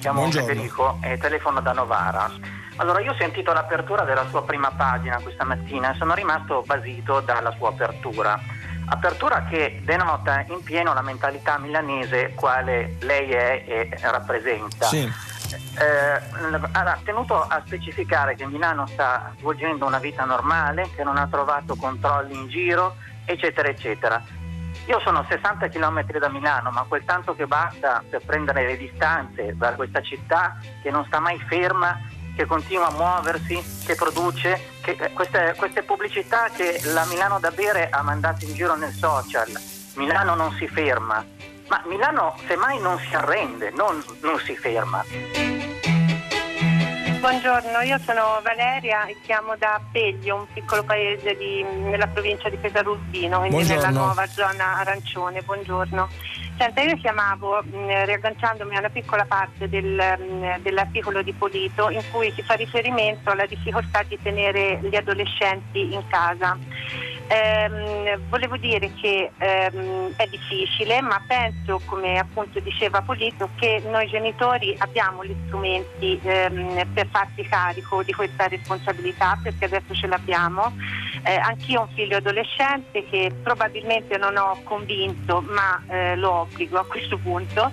chiamo buongiorno. Federico e telefono da Novara. Allora, io ho sentito l'apertura della sua prima pagina questa mattina e sono rimasto basito dalla sua apertura. Apertura che denota in pieno la mentalità milanese quale lei è e rappresenta. Sì. Eh, ha tenuto a specificare che Milano sta svolgendo una vita normale, che non ha trovato controlli in giro, eccetera, eccetera. Io sono a 60 km da Milano, ma quel tanto che basta per prendere le distanze da questa città che non sta mai ferma, che continua a muoversi, che produce, che, eh, queste, queste pubblicità che la Milano da bere ha mandato in giro nel social. Milano non si ferma, ma Milano semmai non si arrende, non, non si ferma. Buongiorno, io sono Valeria e chiamo da Peglio, un piccolo paese di, nella provincia di Pesarurbino, quindi Buongiorno. nella nuova zona arancione. Buongiorno. Senta, io chiamavo mh, riagganciandomi a una piccola parte del, mh, dell'articolo di Polito in cui si fa riferimento alla difficoltà di tenere gli adolescenti in casa. Ehm, volevo dire che ehm, è difficile, ma penso, come appunto diceva Polito, che noi genitori abbiamo gli strumenti ehm, per farsi carico di questa responsabilità, perché adesso ce l'abbiamo. Eh, anch'io ho un figlio adolescente che probabilmente non ho convinto, ma eh, lo obbligo a questo punto.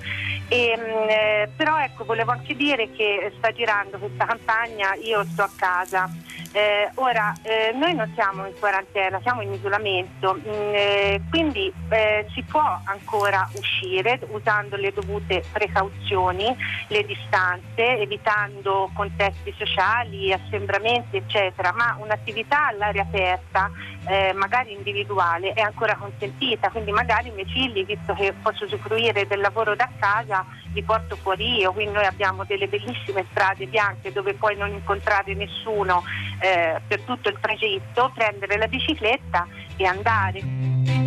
E, ehm, eh, però ecco, volevo anche dire che sta girando questa campagna Io sto a casa. Eh, ora, eh, noi non siamo in quarantena, siamo in isolamento, mh, mm, eh, quindi eh, si può ancora uscire usando le dovute precauzioni, le distanze, evitando contesti sociali, assembramenti, eccetera, ma un'attività all'aria aperta, eh, magari individuale, è ancora consentita, quindi magari i miei figli, visto che posso usufruire del lavoro da casa, li porto fuori io, quindi noi abbiamo delle bellissime strade bianche dove puoi non incontrare nessuno eh, per tutto il tragitto, prendere la bicicletta e andare.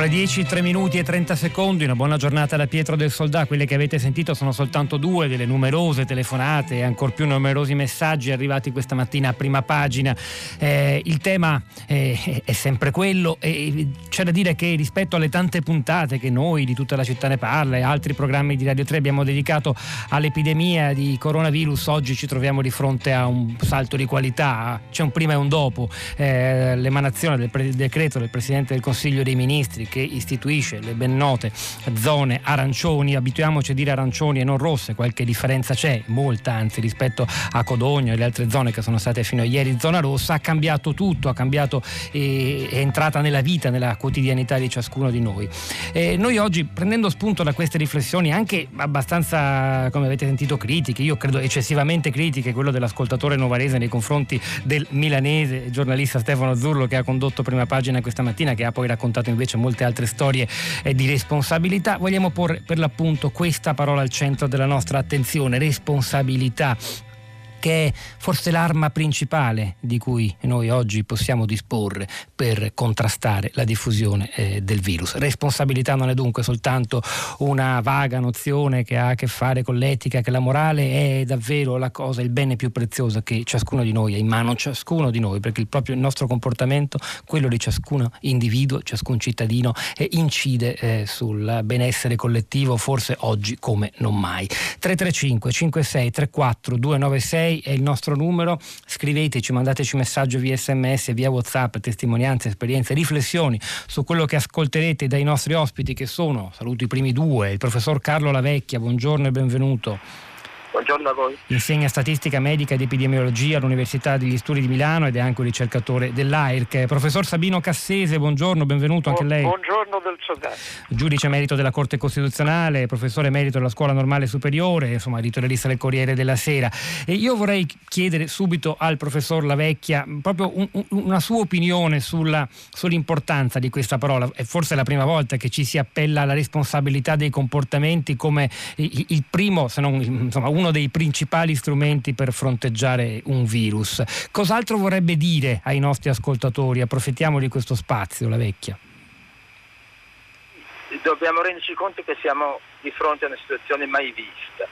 Le 10, 3 minuti e 30 secondi, una buona giornata da Pietro del Soldà, quelle che avete sentito sono soltanto due delle numerose telefonate e ancor più numerosi messaggi arrivati questa mattina a prima pagina. Eh, il tema eh, è sempre quello. E c'è da dire che rispetto alle tante puntate che noi di tutta la città ne parla e altri programmi di Radio 3 abbiamo dedicato all'epidemia di coronavirus, oggi ci troviamo di fronte a un salto di qualità, c'è un prima e un dopo, eh, l'emanazione del pre- decreto del Presidente del Consiglio dei Ministri che istituisce le ben note zone arancioni, abituiamoci a dire arancioni e non rosse, qualche differenza c'è, molta anzi rispetto a Codogno e le altre zone che sono state fino a ieri zona rossa, ha cambiato tutto, ha cambiato, eh, è entrata nella vita, nella quotidianità di ciascuno di noi. E noi oggi prendendo spunto da queste riflessioni anche abbastanza, come avete sentito, critiche, io credo eccessivamente critiche, quello dell'ascoltatore novarese nei confronti del milanese giornalista Stefano Zurlo che ha condotto prima pagina questa mattina, che ha poi raccontato invece molto molte altre storie eh, di responsabilità. Vogliamo porre per l'appunto questa parola al centro della nostra attenzione, responsabilità che è forse l'arma principale di cui noi oggi possiamo disporre per contrastare la diffusione eh, del virus. Responsabilità non è dunque soltanto una vaga nozione che ha a che fare con l'etica, che la morale è davvero la cosa, il bene più prezioso che ciascuno di noi ha in mano, ciascuno di noi, perché il, proprio, il nostro comportamento, quello di ciascun individuo, ciascun cittadino, eh, incide eh, sul benessere collettivo, forse oggi come non mai. 335 56 34 296 6 è il nostro numero, scriveteci, mandateci messaggio via sms, via whatsapp, testimonianze, esperienze, riflessioni su quello che ascolterete dai nostri ospiti che sono, saluto i primi due, il professor Carlo Lavecchia, buongiorno e benvenuto. Buongiorno a voi. Insegna statistica medica ed epidemiologia all'Università degli Studi di Milano ed è anche un ricercatore dell'AIRC. Professor Sabino Cassese, buongiorno, benvenuto anche lei. Buongiorno del Soldano. Giudice emerito della Corte Costituzionale, professore emerito della Scuola Normale Superiore, insomma editorialista del Corriere della Sera. E io vorrei chiedere subito al professor Lavecchia proprio un, un, una sua opinione sulla, sull'importanza di questa parola. È forse la prima volta che ci si appella alla responsabilità dei comportamenti come il, il primo, se non insomma, uno dei principali strumenti per fronteggiare un virus. Cos'altro vorrebbe dire ai nostri ascoltatori? Approfittiamo di questo spazio, la vecchia. Dobbiamo renderci conto che siamo di fronte a una situazione mai vista.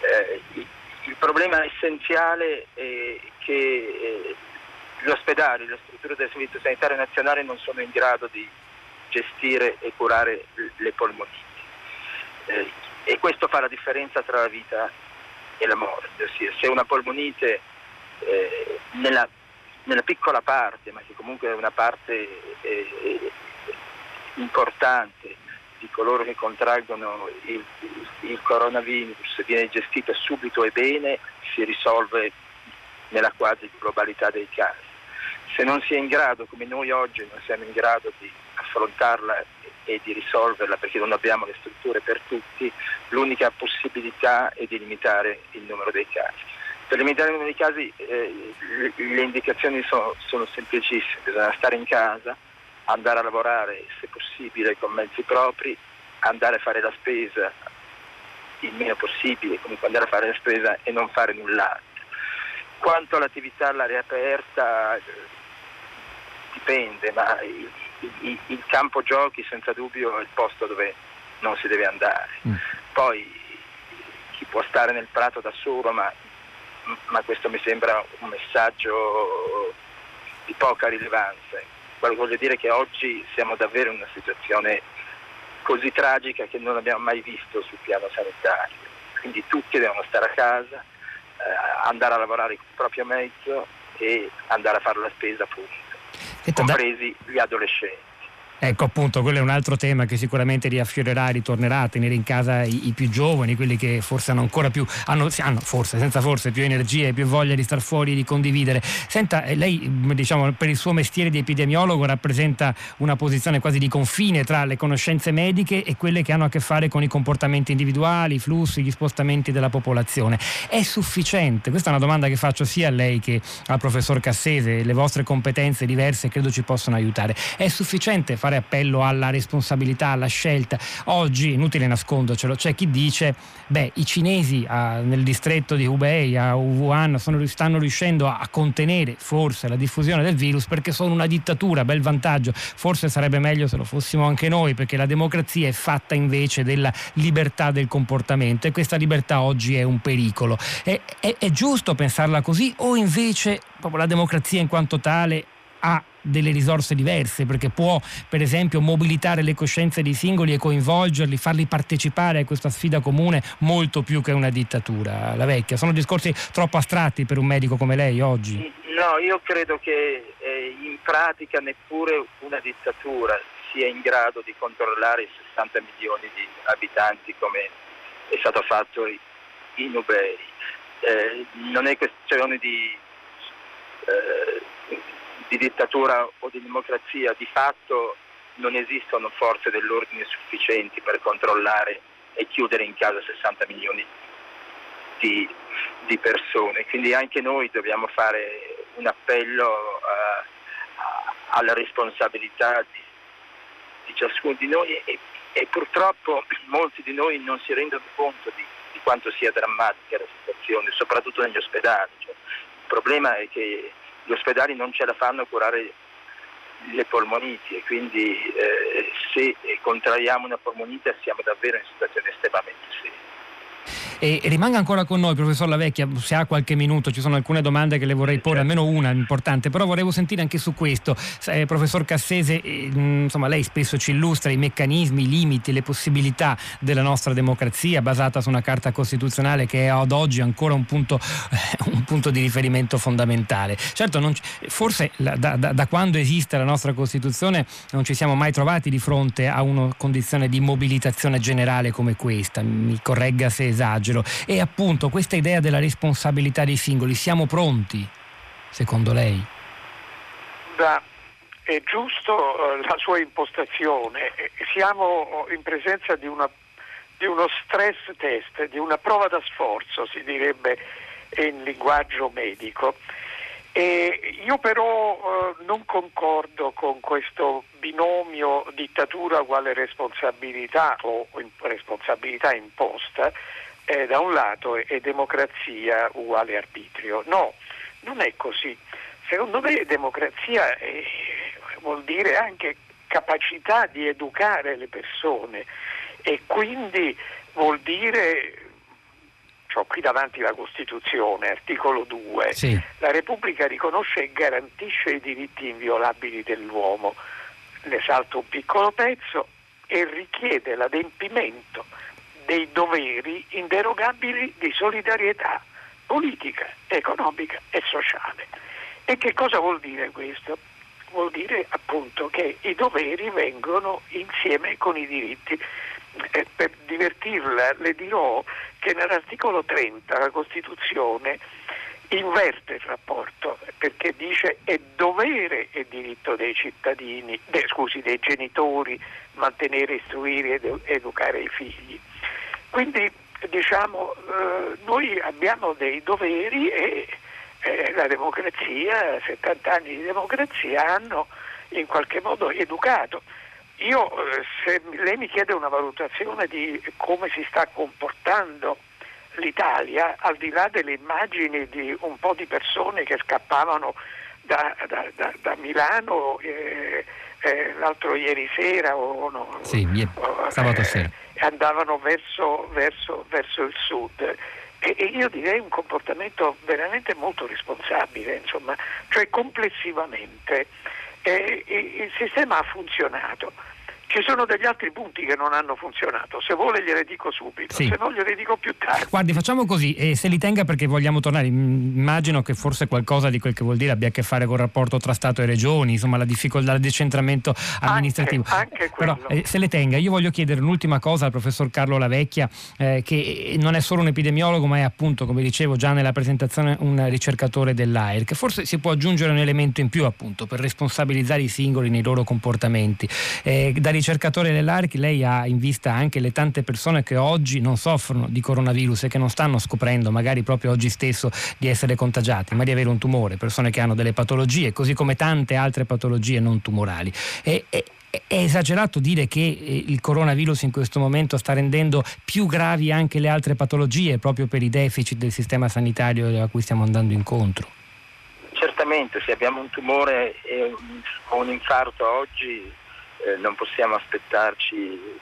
Eh, il, problema essenziale è che eh, gli ospedali, le strutture del Servizio Sanitario Nazionale non sono in grado di gestire e curare le polmoniti. Eh, e questo fa la differenza tra la vita e la morte, ossia se una polmonite eh, nella, nella, piccola parte, ma che comunque è una parte eh, importante di coloro che contraggono il, il coronavirus viene gestita subito e bene, si risolve nella quasi globalità dei casi. Se non si è in grado, come noi oggi non siamo in grado di affrontarla e di risolverla perché non abbiamo le strutture per tutti, l'unica possibilità è di limitare il numero dei casi. Per limitare il numero dei casi eh, le indicazioni sono, sono semplicissime, bisogna stare in casa, andare a lavorare se possibile con mezzi propri, andare a fare la spesa il meno possibile, comunque andare a fare la spesa e non fare null'altro. Quanto all'attività all'aria aperta dipende, ma il, il, campo giochi senza dubbio è il posto dove non si deve andare. Mm. Poi chi può stare nel prato da solo, ma, ma questo mi sembra un messaggio di poca rilevanza voglio dire che oggi siamo davvero in una situazione così tragica che non abbiamo mai visto sul piano sanitario. Quindi tutti devono stare a casa, eh, andare a lavorare con il proprio mezzo e andare a fare la spesa appunto, compresi gli adolescenti. Ecco appunto, quello è un altro tema che sicuramente riaffiorerà e ritornerà a tenere in casa i, i, più giovani, quelli che forse hanno ancora più, hanno, hanno forse, senza forse, più energia e più voglia di star fuori, di condividere. Senta, eh, lei diciamo, per il suo mestiere di epidemiologo rappresenta una posizione quasi di confine tra le conoscenze mediche e quelle che hanno a che fare con i comportamenti individuali, i flussi, gli spostamenti della popolazione. È sufficiente? Questa è una domanda che faccio sia a lei che al professor Cassese, le vostre competenze diverse credo ci possono aiutare. È sufficiente fare fare appello alla responsabilità, alla scelta. Oggi, inutile nascondercelo, c'è chi dice, beh, i cinesi a, nel distretto di Hubei, a Wuhan, sono, stanno riuscendo a, a contenere forse la diffusione del virus perché sono una dittatura, bel vantaggio. Forse sarebbe meglio se lo fossimo anche noi, perché la democrazia è fatta invece della libertà del comportamento e questa libertà oggi è un pericolo. È, è, è giusto pensarla così o invece la democrazia in quanto tale ha delle risorse diverse perché può per esempio mobilitare le coscienze dei singoli e coinvolgerli, farli partecipare a questa sfida comune molto più che una dittatura, la vecchia. Sono discorsi troppo astratti per un medico come lei oggi? No, io credo che eh, in pratica neppure una dittatura sia in grado di controllare i 60 milioni di abitanti come è stato fatto in Ubei. Eh, non è questione di eh, di dittatura o di democrazia, di fatto non esistono forze dell'ordine sufficienti per controllare e chiudere in casa 60 milioni di, di persone. Quindi anche noi dobbiamo fare un appello uh, alla responsabilità di, di, ciascuno di noi e, e, purtroppo molti di noi non si rendono conto di, di quanto sia drammatica la situazione, soprattutto negli ospedali. Cioè, il problema è che gli ospedali non ce la fanno a curare le polmoniti e quindi eh, se contraiamo una polmonite siamo davvero in situazione estremamente seria. E rimanga ancora con noi, professor Lavecchia, se ha qualche minuto, ci sono alcune domande che le vorrei porre, certo. almeno una importante, però volevo sentire anche su questo. Eh, professor Cassese, eh, insomma, lei spesso ci illustra i meccanismi, i limiti, le possibilità della nostra democrazia basata su una carta costituzionale che è ad oggi ancora un punto, eh, un punto di riferimento fondamentale. Certo, non, forse la, da, da, da quando esiste la nostra Costituzione non ci siamo mai trovati di fronte a una condizione di mobilitazione generale come questa, mi corregga se esagero disagelo e appunto questa idea della responsabilità dei singoli, siamo pronti, secondo lei? Da, è giusto eh, la sua impostazione, siamo in presenza di, una, di uno stress test, di una prova da sforzo, si direbbe in linguaggio medico. E io però eh, non concordo con questo binomio dittatura uguale responsabilità o responsabilità imposta eh, da un lato e democrazia uguale arbitrio. No, non è così. Secondo me democrazia eh, vuol dire anche capacità di educare le persone e quindi vuol dire ho qui davanti la Costituzione, articolo 2, sì. la Repubblica riconosce e garantisce i diritti inviolabili dell'uomo. Ne salto un piccolo pezzo e richiede l'adempimento dei doveri inderogabili di solidarietà politica, economica e sociale. E che cosa vuol dire questo? Vuol dire appunto che i doveri vengono insieme con i diritti. E per divertirla le dirò che nell'articolo 30 la Costituzione inverte il rapporto perché dice è dovere e diritto dei cittadini, de, scusi, dei genitori mantenere, istruire ed educare i figli. Quindi diciamo eh, noi abbiamo dei doveri e eh, la democrazia, 70 anni di democrazia hanno in qualche modo educato. Io, eh, se lei mi chiede una valutazione di come si sta comportando l'Italia, al di là delle immagini di un po' di persone che scappavano da, da, da, da Milano eh, eh, l'altro ieri sera o no, sì, o, sabato sera. Eh, andavano verso, verso, verso il sud. E, e, io direi un comportamento veramente molto responsabile, insomma, cioè complessivamente eh, il sistema ha funzionato. Ci sono degli altri punti che non hanno funzionato, se vuole gliele dico subito, sì. se no gliele dico più tardi. Guardi, facciamo così, e se li tenga perché vogliamo tornare, immagino che forse qualcosa di quel che vuol dire abbia a che fare con il rapporto tra Stato e Regioni, insomma la difficoltà del decentramento amministrativo. Anche, anche Però eh, se le tenga, io voglio chiedere un'ultima cosa al professor Carlo Lavecchia, eh, che non è solo un epidemiologo, ma è appunto, come dicevo già nella presentazione, un ricercatore dell'AIR, che forse si può aggiungere un elemento in più appunto per responsabilizzare i singoli nei loro comportamenti. Eh, da ricercatore dell'ARC lei ha in vista anche le tante persone che oggi non soffrono di coronavirus e che non stanno scoprendo magari proprio oggi stesso di essere contagiati, ma di avere un tumore, persone che hanno delle patologie, così come tante altre patologie non tumorali. E, e, è esagerato dire che eh, il coronavirus in questo momento sta rendendo più gravi anche le altre patologie proprio per i deficit del sistema sanitario a cui stiamo andando incontro? Certamente, se abbiamo un tumore o un infarto oggi eh, non possiamo aspettarci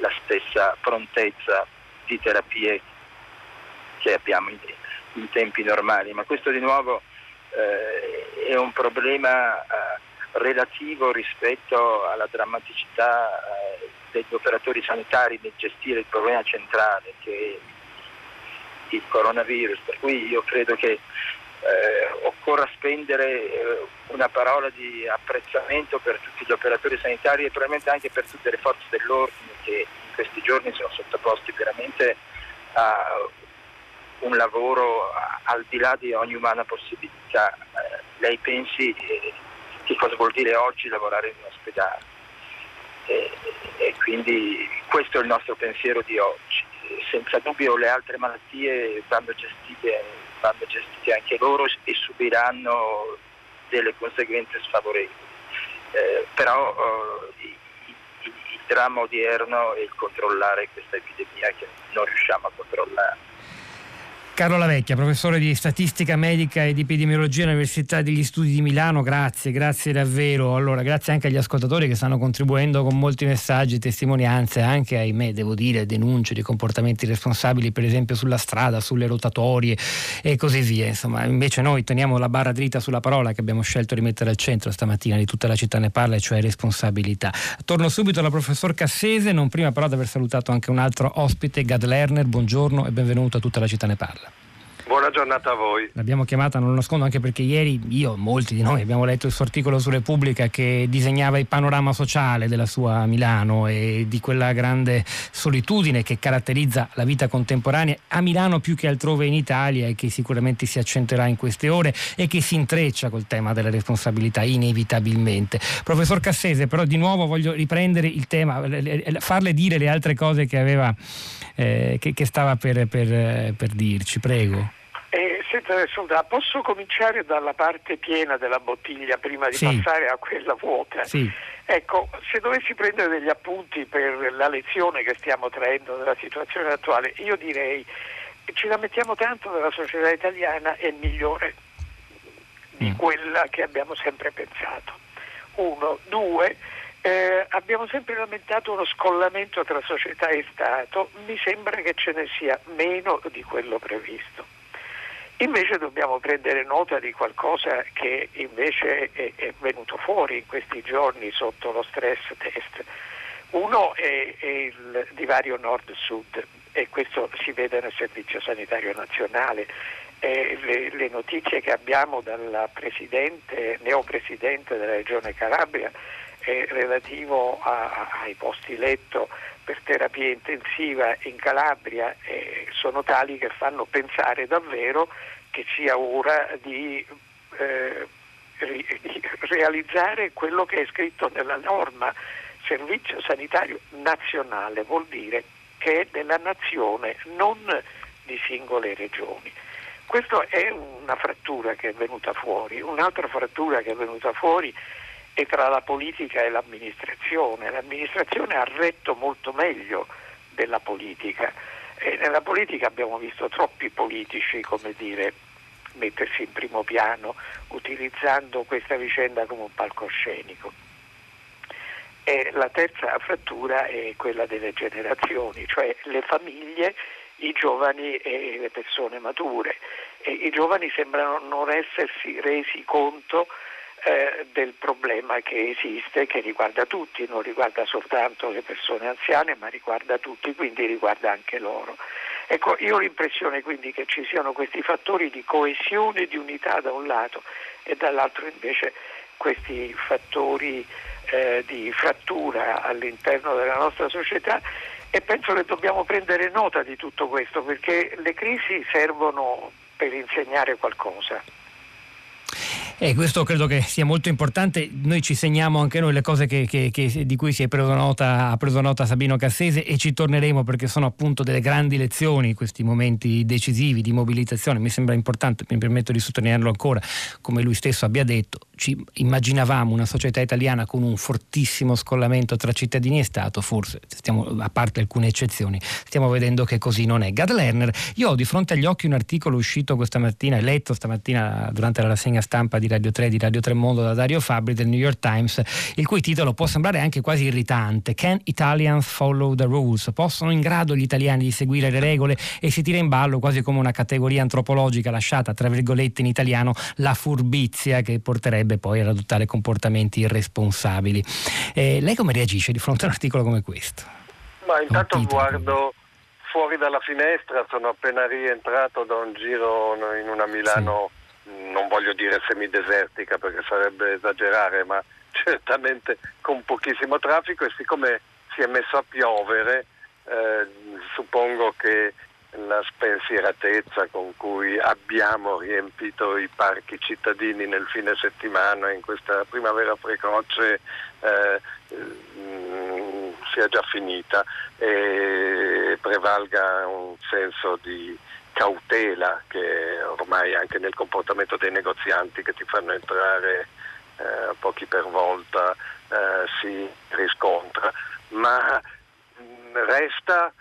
la stessa prontezza di terapie che abbiamo in, in tempi normali, ma questo di nuovo eh, è un problema eh, relativo rispetto alla drammaticità eh, degli operatori sanitari nel gestire il problema centrale che è il coronavirus, per cui io credo che eh, occorra spendere eh, una parola di apprezzamento per tutti gli operatori sanitari e probabilmente anche per tutte le forze dell'ordine che in questi giorni sono sottoposti veramente a un lavoro al di là di ogni umana possibilità. Eh, lei pensi eh, che cosa vuol dire oggi lavorare in un ospedale? E, e quindi questo è il nostro pensiero di oggi. Senza dubbio le altre malattie vanno gestite vanno gestiti anche loro e subiranno delle conseguenze sfavorevoli. Eh, però eh, il, il, il dramma odierno è il controllare questa epidemia che non riusciamo a controllare. Carlo Lavecchia, professore di statistica medica ed epidemiologia all'Università degli Studi di Milano, grazie, grazie davvero. Allora, grazie anche agli ascoltatori che stanno contribuendo con molti messaggi, testimonianze, anche ahimè, devo dire, denunce di comportamenti responsabili, per esempio sulla strada, sulle rotatorie e così via. Insomma, invece noi teniamo la barra dritta sulla parola che abbiamo scelto di mettere al centro stamattina di tutta la città ne parla, cioè responsabilità. Torno subito alla professor Cassese, non prima però di aver salutato anche un altro ospite, Gad Lerner, buongiorno e benvenuto a tutta la città ne parla. Buona giornata a voi. L'abbiamo chiamata, non lo nascondo, anche perché ieri io, molti di noi, abbiamo letto il suo articolo su Repubblica che disegnava il panorama sociale della sua Milano e di quella grande solitudine che caratterizza la vita contemporanea a Milano più che altrove in Italia e che sicuramente si accentuerà in queste ore e che si intreccia col tema della responsabilità inevitabilmente. Professor Cassese, però di nuovo voglio riprendere il tema, farle dire le altre cose che aveva, eh, che, che, stava per, per, per dirci, prego. Eh, senta, soldato, posso cominciare dalla parte piena della bottiglia prima di sì. passare a quella vuota? Sì. Ecco, se dovessi prendere degli appunti per la lezione che stiamo traendo della situazione attuale, io direi che ci lamentiamo tanto della società italiana è migliore di mm. quella che abbiamo sempre pensato. Uno, due, eh, abbiamo sempre lamentato uno scollamento tra società e Stato, mi sembra che ce ne sia meno di quello previsto. Invece dobbiamo prendere nota di qualcosa che invece è, è venuto fuori in questi giorni sotto lo stress test. Uno è, è il divario nord-sud e questo si vede nel Servizio Sanitario Nazionale. Eh, le, le, notizie che abbiamo dal presidente, neopresidente della Regione Calabria eh, relativo a, ai posti letto per terapia intensiva in Calabria eh, sono tali che fanno pensare davvero che sia ora di, eh, di realizzare quello che è scritto nella norma servizio sanitario nazionale, vuol dire che è della nazione, non di singole regioni. Questa è una frattura che è venuta fuori, un'altra frattura che è venuta fuori e tra la politica e l'amministrazione. L'amministrazione ha retto molto meglio della politica e nella politica abbiamo visto troppi politici, come dire, mettersi in primo piano utilizzando questa vicenda come un palcoscenico. E la terza frattura è quella delle generazioni, cioè le famiglie, i giovani e le persone mature. E I giovani sembrano non essersi resi conto eh, del problema che esiste, che riguarda tutti, non riguarda soltanto le persone anziane, ma riguarda tutti, quindi riguarda anche loro. Ecco, io ho l'impressione quindi che ci siano questi fattori di coesione e di unità da un lato e dall'altro invece questi fattori eh, di frattura all'interno della nostra società e penso che dobbiamo prendere nota di tutto questo perché le crisi servono per insegnare qualcosa. E questo credo che sia molto importante. Noi ci segniamo anche noi le cose che, che, che, di cui si è preso nota, ha preso nota Sabino Cassese e ci torneremo perché sono appunto delle grandi lezioni, questi momenti decisivi di mobilitazione. Mi sembra importante, mi permetto di sottolinearlo ancora, come lui stesso abbia detto, ci immaginavamo una società italiana con un fortissimo scollamento tra cittadini e Stato, forse, stiamo, a parte alcune eccezioni, stiamo vedendo che così non è. Gad Lerner, io ho di fronte agli occhi un articolo uscito questa mattina, letto stamattina durante la rassegna stampa di di Radio 3 di Radio 3 Mondo da Dario Fabri del New York Times, il cui titolo può sembrare anche quasi irritante. Can Italians follow the rules? Possono in grado gli italiani di seguire le regole e si tira in ballo quasi come una categoria antropologica lasciata tra virgolette in italiano la furbizia che porterebbe poi ad adottare comportamenti irresponsabili. Eh, lei come reagisce di fronte a un articolo come questo? Ma intanto guardo fuori dalla finestra, sono appena rientrato da un giro in una Milano sì non voglio dire semidesertica perché sarebbe esagerare, ma certamente con pochissimo traffico e siccome si è messo a piovere, eh, suppongo che la spensieratezza con cui abbiamo riempito i parchi cittadini nel fine settimana in questa primavera precoce eh, sia già finita e prevalga un senso di cautela che ormai anche nel comportamento dei negozianti che ti fanno entrare eh, pochi per volta eh, si riscontra, ma resta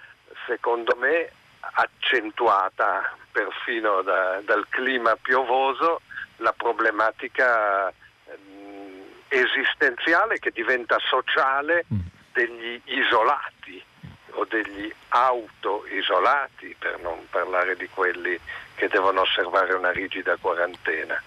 secondo me accentuata perfino da, dal clima piovoso la problematica mh, esistenziale che diventa sociale mm. degli isolati o degli auto isolati, per non parlare di quelli che devono osservare una rigida quarantena.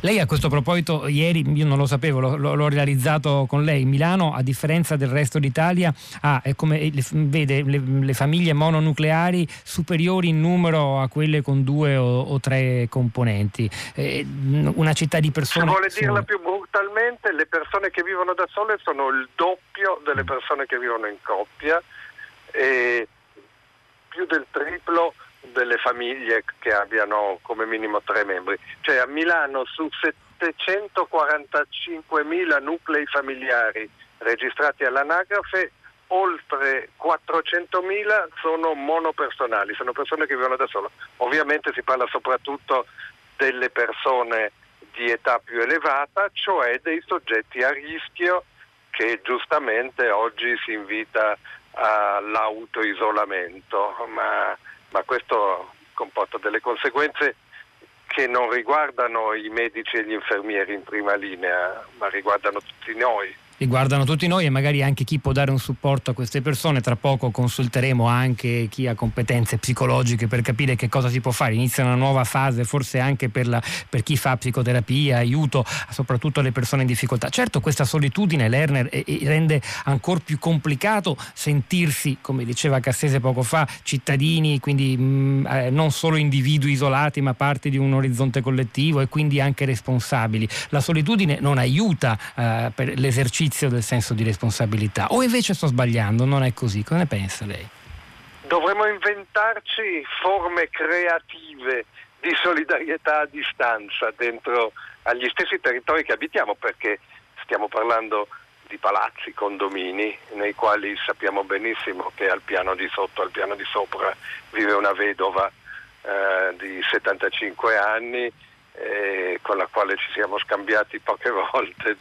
Lei a questo proposito, ieri, io non lo sapevo, lo, l'ho realizzato con lei, Milano a differenza del resto d'Italia ha, come, le, vede le, le, famiglie mononucleari superiori in numero a quelle con due o, o tre componenti. Eh, una città di persone... Se vuole dirla più brutalmente, le persone che vivono da sole sono il doppio delle persone che vivono in coppia e più del triplo delle famiglie che abbiano come minimo tre membri. Cioè a Milano su 745.000 nuclei familiari registrati all'anagrafe, oltre 400.000 sono monopersonali, sono persone che vivono da solo. Ovviamente si parla soprattutto delle persone di età più elevata, cioè dei soggetti a rischio che giustamente oggi si invita all'autoisolamento, ma ma questo comporta delle conseguenze che non riguardano i medici e gli infermieri in prima linea, ma riguardano tutti noi. Riguardano tutti noi e magari anche chi può dare un supporto a queste persone. Tra poco consulteremo anche chi ha competenze psicologiche per capire che cosa si può fare. Inizia una nuova fase, forse anche per, la, per chi fa psicoterapia, aiuto soprattutto alle persone in difficoltà. Certo, questa solitudine, Lerner, rende ancora più complicato sentirsi, come diceva Cassese poco fa, cittadini, quindi mh, mm, eh, non solo individui isolati, ma parte di un orizzonte collettivo e quindi anche responsabili. La solitudine non aiuta eh, per l'esercizio del senso di responsabilità. O invece sto sbagliando, non è così. Cosa ne pensa lei? Dovremmo inventarci forme creative di solidarietà a distanza dentro agli stessi territori che abitiamo perché stiamo parlando di palazzi, condomini, nei quali sappiamo benissimo che al piano di sotto, al piano di sopra vive una vedova eh, di 75 anni eh, con la quale ci siamo scambiati poche volte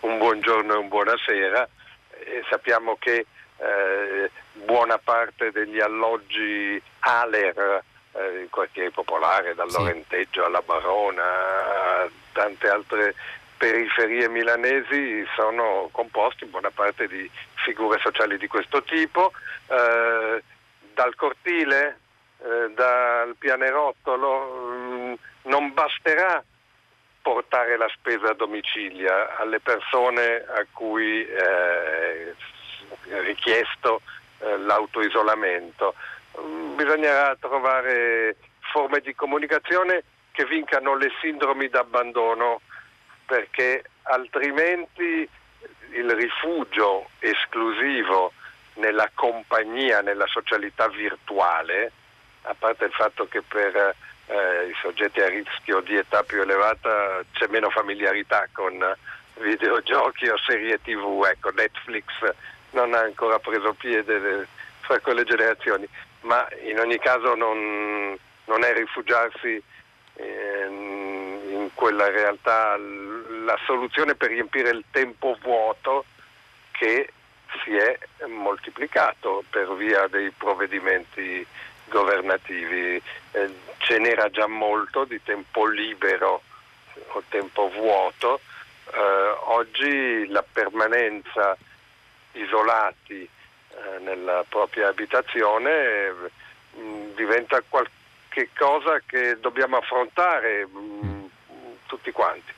un buongiorno e un buonasera e sappiamo che eh, buona parte degli alloggi ALER eh, in quartiere popolare, dal Lorenteggio alla Barona, a tante altre periferie milanesi sono composti in buona parte di figure sociali di questo tipo. Eh, dal cortile, eh, dal pianerottolo, mh, mm, non basterà portare la spesa a domicilia alle persone a cui è richiesto eh, l'autoisolamento. Mm, bisognerà trovare forme di comunicazione che vincano le sindromi d'abbandono perché altrimenti il rifugio esclusivo nella compagnia, nella socialità virtuale, a parte il fatto che per eh, i soggetti a rischio di età più elevata c'è meno familiarità con videogiochi o serie tv, ecco Netflix non ha ancora preso piede fra quelle generazioni, ma in ogni caso non, non è rifugiarsi eh, in quella realtà. La soluzione per riempire il tempo vuoto che si è moltiplicato per via dei provvedimenti governativi. Eh, ce n'era già molto di tempo libero o tempo vuoto, eh, oggi la permanenza isolati eh, nella propria abitazione mh, mm, diventa qualche cosa che dobbiamo affrontare mh, mm, tutti quanti.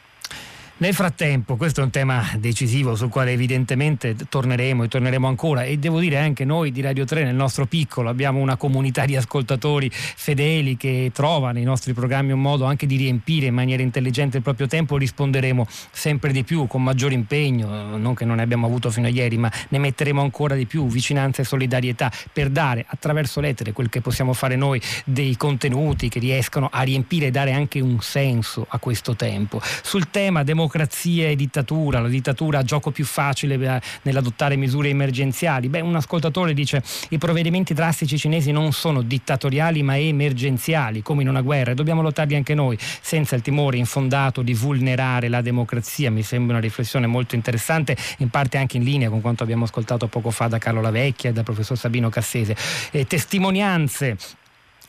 Nel frattempo, questo è un tema decisivo sul quale evidentemente torneremo e torneremo ancora e devo dire anche noi di Radio 3 nel nostro piccolo abbiamo una comunità di ascoltatori fedeli che trovano i nostri programmi un modo anche di riempire in maniera intelligente il proprio tempo, risponderemo sempre di più con maggiore impegno, non che non ne abbiamo avuto fino a ieri, ma ne metteremo ancora di più, vicinanza e solidarietà per dare attraverso l'etere quel che possiamo fare noi dei contenuti che riescono a riempire e dare anche un senso a questo tempo. Sul tema democrazia democrazia e dittatura, la dittatura ha gioco più facile eh, nell'adottare misure emergenziali. Beh, un ascoltatore dice i provvedimenti drastici cinesi non sono dittatoriali ma emergenziali, come in una guerra, e dobbiamo lottarli anche noi, senza il timore infondato di vulnerare la democrazia. Mi sembra una riflessione molto interessante, in parte anche in linea con quanto abbiamo ascoltato poco fa da Carlo Lavecchia e dal professor Sabino Cassese. Eh, testimonianze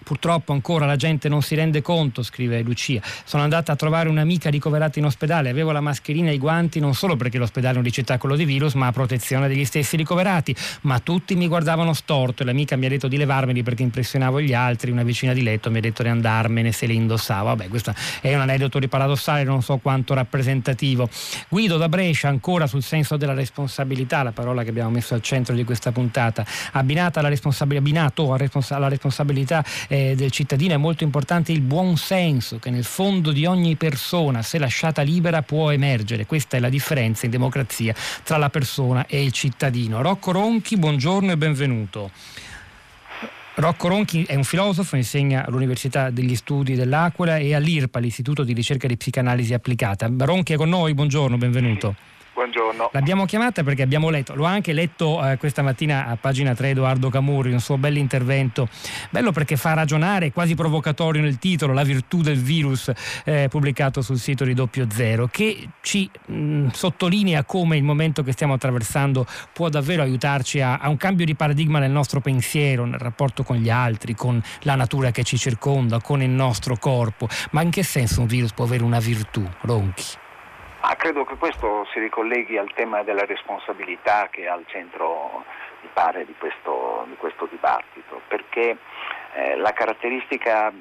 Purtroppo ancora la gente non si rende conto, scrive Lucia. Sono andata a trovare un'amica ricoverata in ospedale, avevo la mascherina e i guanti non solo perché l'ospedale è un ricettacolo di virus, ma a protezione degli stessi ricoverati. Ma tutti mi guardavano storto e l'amica mi ha detto di levarmeli perché impressionavo gli altri. Una vicina di letto mi ha detto di andarmene se le indossavo. Vabbè, questo è un aneddoto paradossale, non so quanto rappresentativo. Guido da Brescia, ancora sul senso della responsabilità, la parola che abbiamo messo al centro di questa puntata, abbinata alla responsabilità, abbinato alla responsabilità eh, del cittadino è molto importante il buon senso che nel fondo di ogni persona, se lasciata libera, può emergere. Questa è la differenza in democrazia tra la persona e il cittadino. Rocco Ronchi, buongiorno e benvenuto. Rocco Ronchi è un filosofo, insegna all'Università degli Studi dell'Aquila e all'IRPA, l'Istituto di ricerca di psicanalisi applicata. Ronchi è con noi, buongiorno, benvenuto. Buongiorno. L'abbiamo chiamata perché abbiamo letto, l'ho anche letto eh, questa mattina a pagina 3 Edoardo Camurri, un suo bell'intervento, bello perché fa ragionare, quasi provocatorio nel titolo, La virtù del virus, eh, pubblicato sul sito di Doppio Zero, che ci mh, mm, sottolinea come il momento che stiamo attraversando può davvero aiutarci a, a un cambio di paradigma nel nostro pensiero, nel rapporto con gli altri, con la natura che ci circonda, con il nostro corpo. Ma in che senso un virus può avere una virtù, Ronchi? Ma credo che questo si ricolleghi al tema della responsabilità che è al centro, mi pare, di questo, di questo dibattito, perché eh, la caratteristica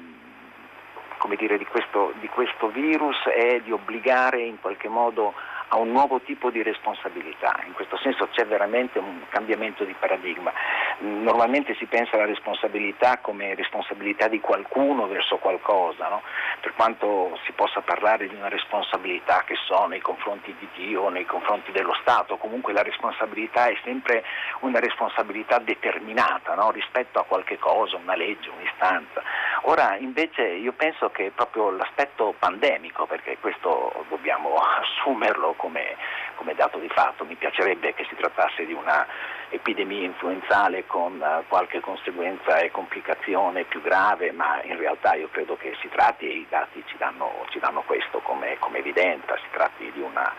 dire, di, questo, di questo virus è di obbligare in qualche modo a un nuovo tipo di responsabilità. In questo senso c'è veramente un cambiamento di paradigma. Normalmente si pensa alla responsabilità come responsabilità di qualcuno verso qualcosa, no? per quanto si possa parlare di una responsabilità che so nei confronti di Dio nei confronti dello Stato, comunque la responsabilità è sempre una responsabilità determinata no? rispetto a qualche cosa, una legge, un'istanza. Ora invece io penso che proprio l'aspetto pandemico, perché questo dobbiamo assumerlo come, come dato di fatto. Mi piacerebbe che si trattasse di una epidemia influenzale con uh, qualche conseguenza e complicazione più grave, ma in realtà io credo che si tratti, e i dati ci danno, ci danno questo come, come, evidenza, si tratti di una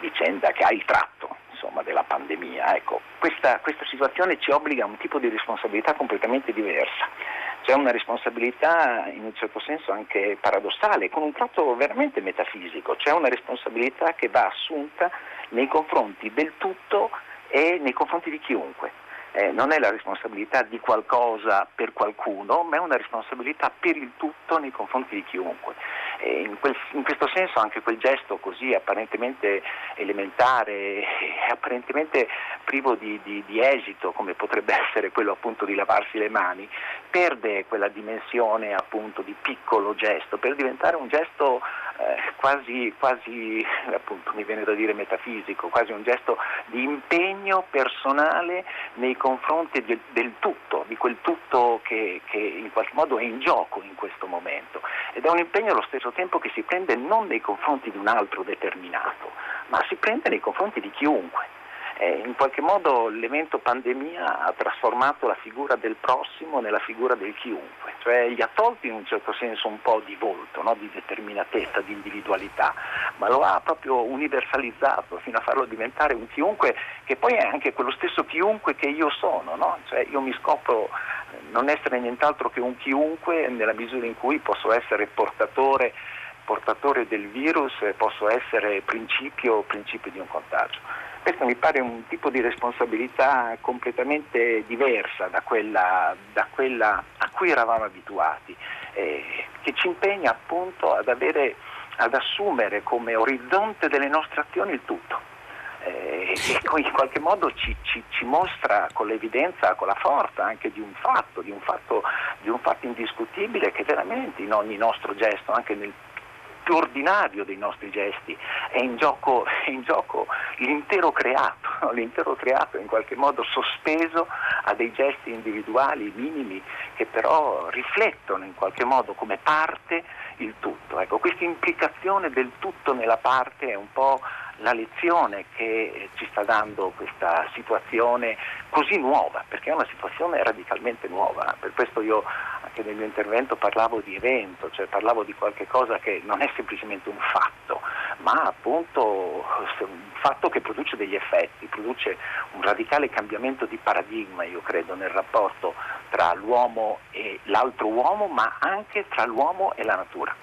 vicenda che ha il tratto insomma, della pandemia. Ecco, questa, questa situazione ci obbliga a un tipo di responsabilità completamente diversa c'è una responsabilità in un certo senso anche paradossale, con un tratto veramente metafisico, c'è una responsabilità che va assunta nei confronti del tutto e nei confronti di chiunque eh, non è la responsabilità di qualcosa per qualcuno, ma è una responsabilità per il tutto nei confronti di chiunque. In, quel, in, questo senso anche quel gesto così apparentemente elementare apparentemente privo di, di, di, esito, come potrebbe essere quello appunto di lavarsi le mani, perde quella dimensione appunto di piccolo gesto per diventare un gesto eh, quasi, quasi, appunto, mi viene da dire metafisico, quasi un gesto di impegno personale nei confronti del, del tutto, di quel tutto che, che, in qualche modo è in gioco in questo momento. Ed è un impegno allo stesso tempo che si prende non nei confronti di un altro determinato, ma si prende nei confronti di chiunque. Eh, in qualche modo l'evento pandemia ha trasformato la figura del prossimo nella figura del chiunque, cioè gli ha tolto in un certo senso un po' di volto, no? di determinatezza, di individualità, ma lo ha proprio universalizzato fino a farlo diventare un chiunque che poi è anche quello stesso chiunque che io sono, no? cioè io mi scopro eh, non essere nient'altro che un chiunque nella misura in cui posso essere portatore portatore del virus posso essere principio, principio di un contagio. Questo mi pare un tipo di responsabilità completamente diversa da quella, da quella a cui eravamo abituati, eh, che ci impegna appunto ad, avere, ad assumere come orizzonte delle nostre azioni il tutto. Eh, in qualche modo ci, ci, ci, mostra con l'evidenza, con la forza anche di un fatto, di un fatto, di un fatto indiscutibile che veramente in ogni nostro gesto, anche nel più ordinario dei nostri gesti, è in gioco, è in gioco l'intero creato, no? l'intero creato in qualche modo sospeso a dei gesti individuali minimi che però riflettono in qualche modo come parte il tutto. Ecco, questa implicazione del tutto nella parte è un po' la lezione che ci sta dando questa situazione così nuova, perché è una situazione radicalmente nuova. Per questo io anche nel mio intervento parlavo di evento, cioè parlavo di qualcosa che non è semplicemente un fatto, ma appunto un fatto che produce degli effetti, produce un radicale cambiamento di paradigma, io credo, nel rapporto tra l'uomo e l'altro uomo, ma anche tra l'uomo e la natura.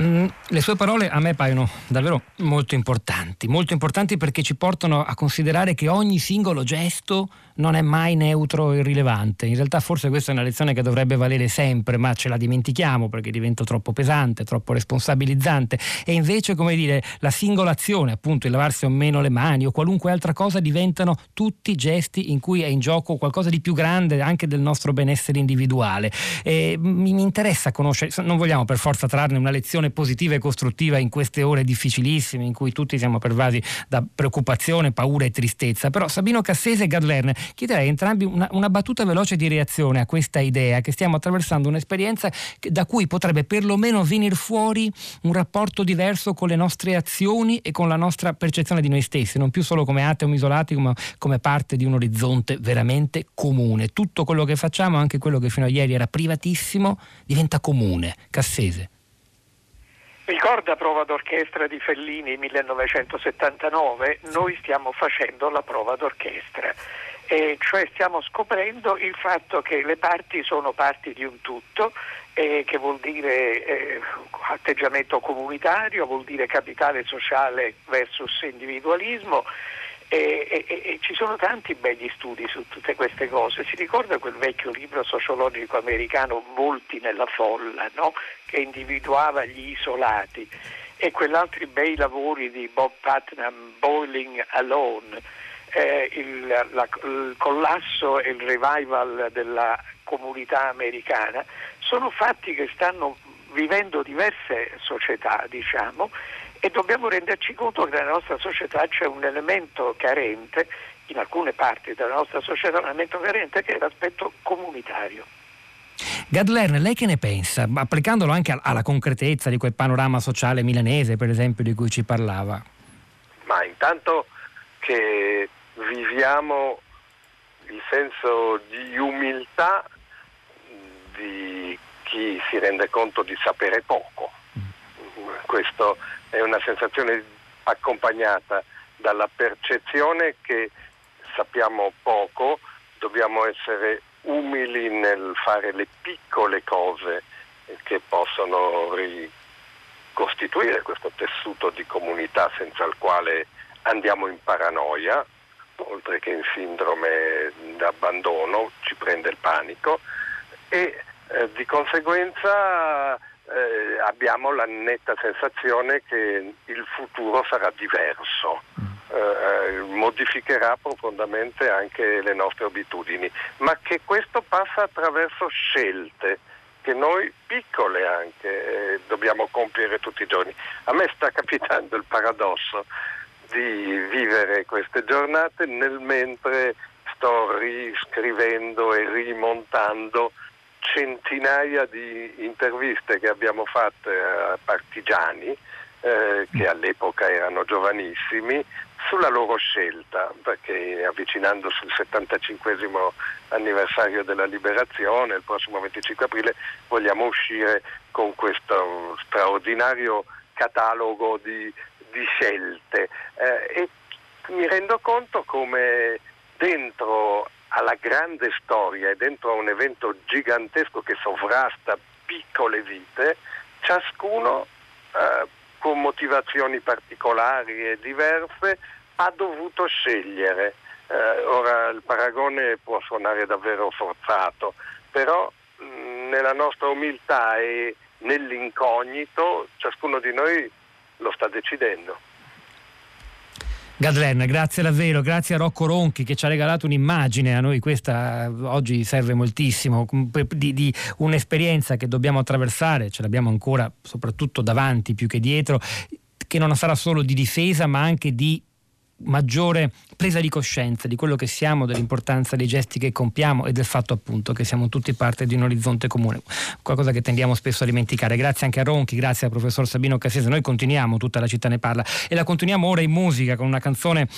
Mm, le sue parole a me paiono davvero molto importanti, molto importanti perché ci portano a considerare che ogni singolo gesto non è mai neutro e irrilevante. In realtà forse questa è una lezione che dovrebbe valere sempre, ma ce la dimentichiamo perché diventa troppo pesante, troppo responsabilizzante e invece, come dire, la singola azione, appunto il lavarsi o meno le mani o qualunque altra cosa diventano tutti gesti in cui è in gioco qualcosa di più grande anche del nostro benessere individuale. E mi, mi interessa conoscere, non vogliamo per forza trarne una lezione positiva e costruttiva in queste ore difficilissime in cui tutti siamo pervasi da preoccupazione, paura e tristezza, però Sabino Cassese e Gad Lerner chiederei a entrambi una, una, battuta veloce di reazione a questa idea che stiamo attraversando un'esperienza da cui potrebbe perlomeno venire fuori un rapporto diverso con le nostre azioni e con la nostra percezione di noi stessi, non più solo come o isolati, ma come parte di un orizzonte veramente comune. Tutto quello che facciamo, anche quello che fino a ieri era privatissimo, diventa comune. Cassese. Ricorda prova d'orchestra di Fellini 1979? Noi stiamo facendo la prova d'orchestra e cioè stiamo scoprendo il fatto che le parti sono parti di un tutto eh, che vuol dire eh, atteggiamento comunitario, vuol dire capitale sociale versus individualismo. E, e, e, ci sono tanti begli studi su tutte queste cose. Si ricorda quel vecchio libro sociologico americano Volti nella folla, no? che individuava gli isolati, e quell'altri bei lavori di Bob Putnam, Boiling Alone, eh, il, la, il collasso e il revival della comunità americana, sono fatti che stanno vivendo diverse società, diciamo, e dobbiamo renderci conto che nella nostra società c'è un elemento carente, in alcune parti della nostra società un elemento carente che è l'aspetto comunitario. Gadlern, lei che ne pensa, applicandolo anche alla concretezza di quel panorama sociale milanese, per esempio, di cui ci parlava? Ma intanto che viviamo il senso di umiltà di chi si rende conto di sapere poco. Questa è una sensazione accompagnata dalla percezione che sappiamo poco, dobbiamo essere umili nel fare le piccole cose che possono ricostituire questo tessuto di comunità senza il quale andiamo in paranoia, oltre che in sindrome d'abbandono, ci prende il panico e eh, di conseguenza eh, abbiamo la netta sensazione che il futuro sarà diverso, eh, modificherà profondamente anche le nostre abitudini, ma che questo passa attraverso scelte che noi piccole anche eh, dobbiamo compiere tutti i giorni. A me sta capitando il paradosso di vivere queste giornate nel mentre sto riscrivendo e rimontando centinaia di interviste che abbiamo fatto a partigiani eh, che all'epoca erano giovanissimi sulla loro scelta, perché avvicinandosi il 75 anniversario della liberazione, il prossimo 25 aprile, vogliamo uscire con questo straordinario catalogo di, di scelte. Eh, e mi rendo conto come dentro alla grande storia e dentro a un evento gigantesco che sovrasta piccole vite, ciascuno eh, con motivazioni particolari e diverse ha dovuto scegliere. Eh, ora il paragone può suonare davvero forzato, però mh, nella nostra umiltà e nell'incognito ciascuno di noi lo sta decidendo. Gadlen, grazie davvero, grazie a Rocco Ronchi che ci ha regalato un'immagine, a noi questa eh, oggi serve moltissimo, di, di, un'esperienza che dobbiamo attraversare, ce l'abbiamo ancora soprattutto davanti più che dietro, che non sarà solo di difesa ma anche di maggiore presa di coscienza di quello che siamo, dell'importanza dei gesti che compiamo e del fatto appunto che siamo tutti parte di un orizzonte comune, qualcosa che tendiamo spesso a dimenticare. Grazie anche a Ronchi, grazie al professor Sabino Cassese. Noi continuiamo, tutta la città ne parla e la continuiamo ora in musica con una canzone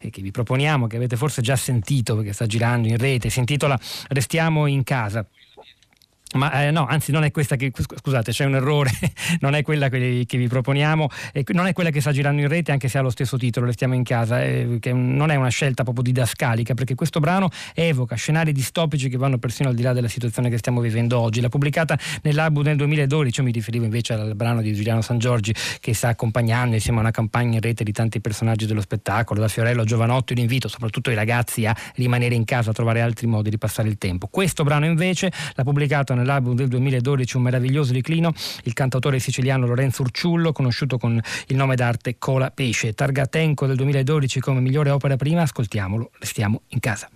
eh, che vi proponiamo, che avete forse già sentito perché sta girando in rete, si intitola Restiamo in casa. Ma eh, no, anzi non è questa che, scusate, c'è un errore, non è quella che, che vi proponiamo, eh, non è quella che sta girando in rete anche se ha lo stesso titolo, Restiamo in casa, eh, che non è una scelta proprio didascalica perché questo brano evoca scenari distopici che vanno persino al di là della situazione che stiamo vivendo oggi. L'ha pubblicata nell'album del 2012, io mi riferivo invece al brano di Giuliano San Giorgi che sta accompagnando insieme a una campagna in rete di tanti personaggi dello spettacolo, da Fiorello a Giovanotto, io invito soprattutto i ragazzi a rimanere in casa, a trovare altri modi di passare il tempo. Questo brano invece l'ha pubblicato nell'album del 2012 un meraviglioso declino, il cantautore siciliano Lorenzo Urciullo, conosciuto con il nome d'arte Cola Pesce. Targatenco del 2012 come migliore opera prima, ascoltiamolo, restiamo in casa.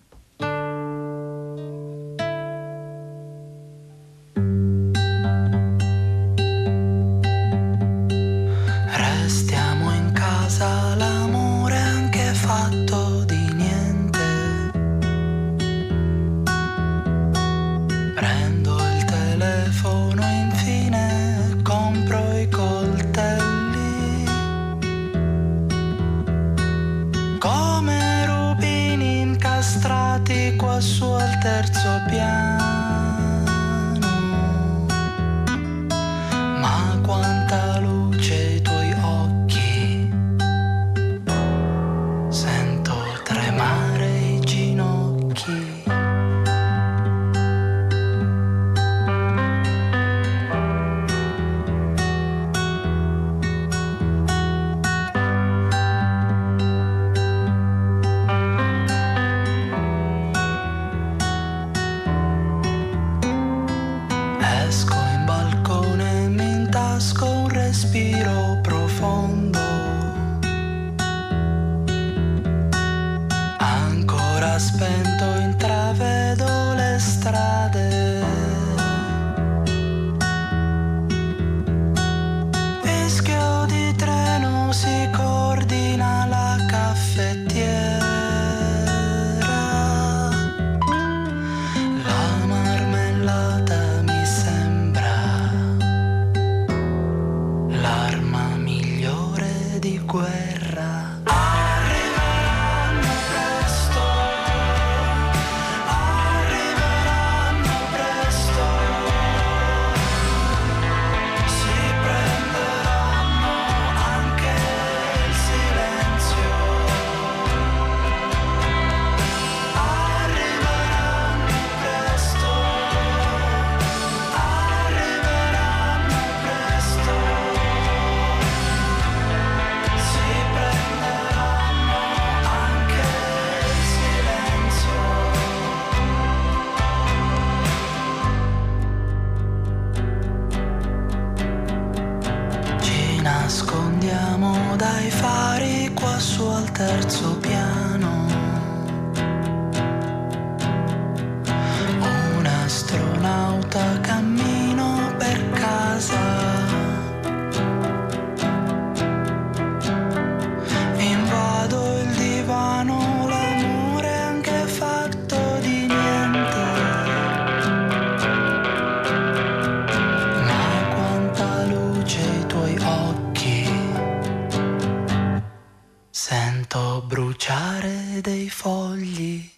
Bruciare dei fogli.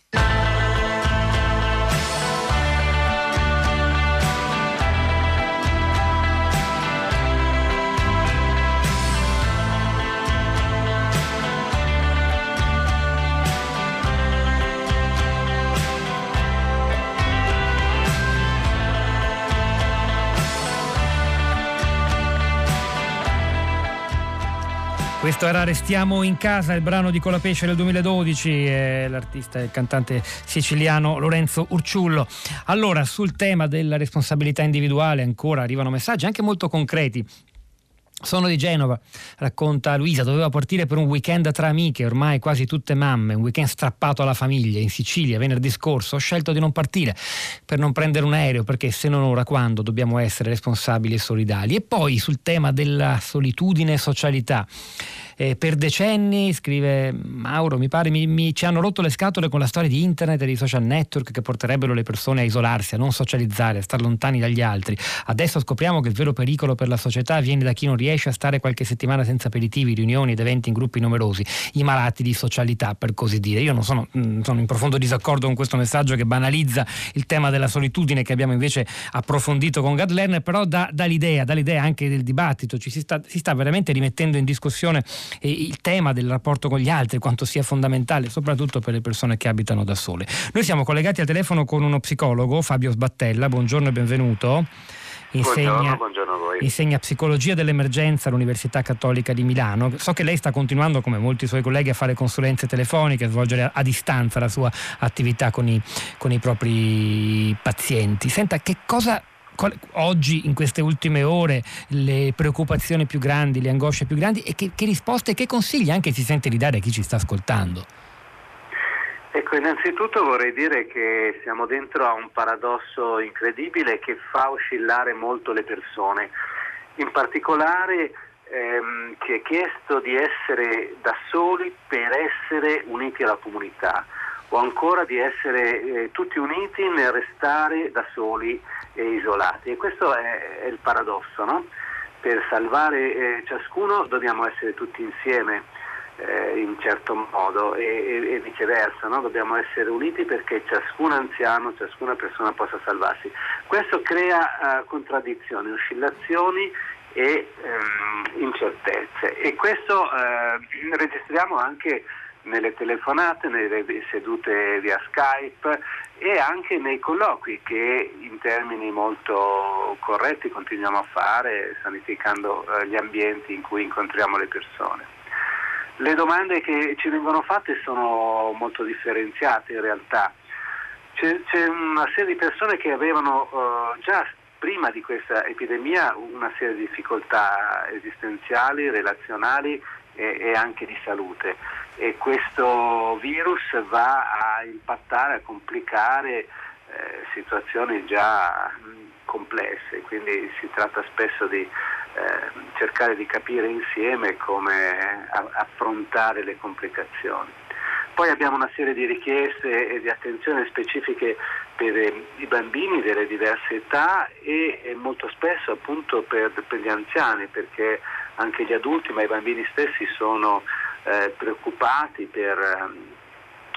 Questo era Restiamo in casa, il brano di Colapesce del 2012, eh, l'artista e il cantante siciliano Lorenzo Urciullo. Allora, sul tema della responsabilità individuale ancora arrivano messaggi anche molto concreti. Sono di Genova, racconta Luisa, doveva partire per un weekend tra amiche, ormai quasi tutte mamme, un weekend strappato alla famiglia in Sicilia venerdì scorso. Ho scelto di non partire per non prendere un aereo perché se non ora quando dobbiamo essere responsabili e solidali. E poi sul tema della solitudine e socialità eh, per decenni, scrive Mauro, mi pare, mi, mi, ci hanno rotto le scatole con la storia di internet e dei social network che porterebbero le persone a isolarsi, a non socializzare, a star lontani dagli altri. Adesso scopriamo che il vero pericolo per la società viene da chi non riesce a stare qualche settimana senza aperitivi, riunioni ed eventi in gruppi numerosi, i malati di socialità per così dire. Io non sono, mm, sono in profondo disaccordo con questo messaggio che banalizza il tema della solitudine che abbiamo invece approfondito con Gad Lerner, però dà, l'idea, dà l'idea anche del dibattito, ci si sta, si sta veramente rimettendo in discussione il tema del rapporto con gli altri, quanto sia fondamentale, soprattutto per le persone che abitano da sole. Noi siamo collegati al telefono con uno psicologo, Fabio Sbattella, buongiorno e benvenuto. Insegna, buongiorno, buongiorno insegna, psicologia dell'emergenza all'Università Cattolica di Milano. So che lei sta continuando, come molti suoi colleghi, a fare consulenze telefoniche, a svolgere a, a distanza la sua attività con i, con i propri pazienti. Senta, che cosa oggi, in queste ultime ore, le preoccupazioni più grandi, le angosce più grandi e che, che risposte e che consigli anche si sente di dare a chi ci sta ascoltando? Ecco, innanzitutto vorrei dire che siamo dentro a un paradosso incredibile che fa oscillare molto le persone. In particolare ehm, ci è chiesto di essere da soli per essere uniti alla comunità o ancora di essere eh, tutti uniti nel restare da soli e isolati. E questo è, è il paradosso, no? Per salvare eh, ciascuno dobbiamo essere tutti insieme eh, in certo modo e, e, e viceversa, no? dobbiamo essere uniti perché ciascun anziano, ciascuna persona possa salvarsi. Questo crea eh, contraddizioni, oscillazioni e ehm, incertezze e questo eh, registriamo anche nelle telefonate, nelle sedute via Skype e anche nei colloqui che in termini molto corretti continuiamo a fare, sanificando eh, gli ambienti in cui incontriamo le persone. Le domande che ci vengono fatte sono molto differenziate in realtà. C'è, c'è una serie di persone che avevano uh, già prima di questa epidemia una serie di difficoltà esistenziali, relazionali e, e anche di salute e questo virus va a impattare, a complicare eh, situazioni già mh, complesse, quindi si tratta spesso di eh, cercare di capire insieme come affrontare le complicazioni. Poi abbiamo una serie di richieste e di attenzioni specifiche per eh, i bambini delle diverse età e molto spesso appunto per, per, gli anziani, perché anche gli adulti, ma i bambini stessi sono eh, preoccupati per eh,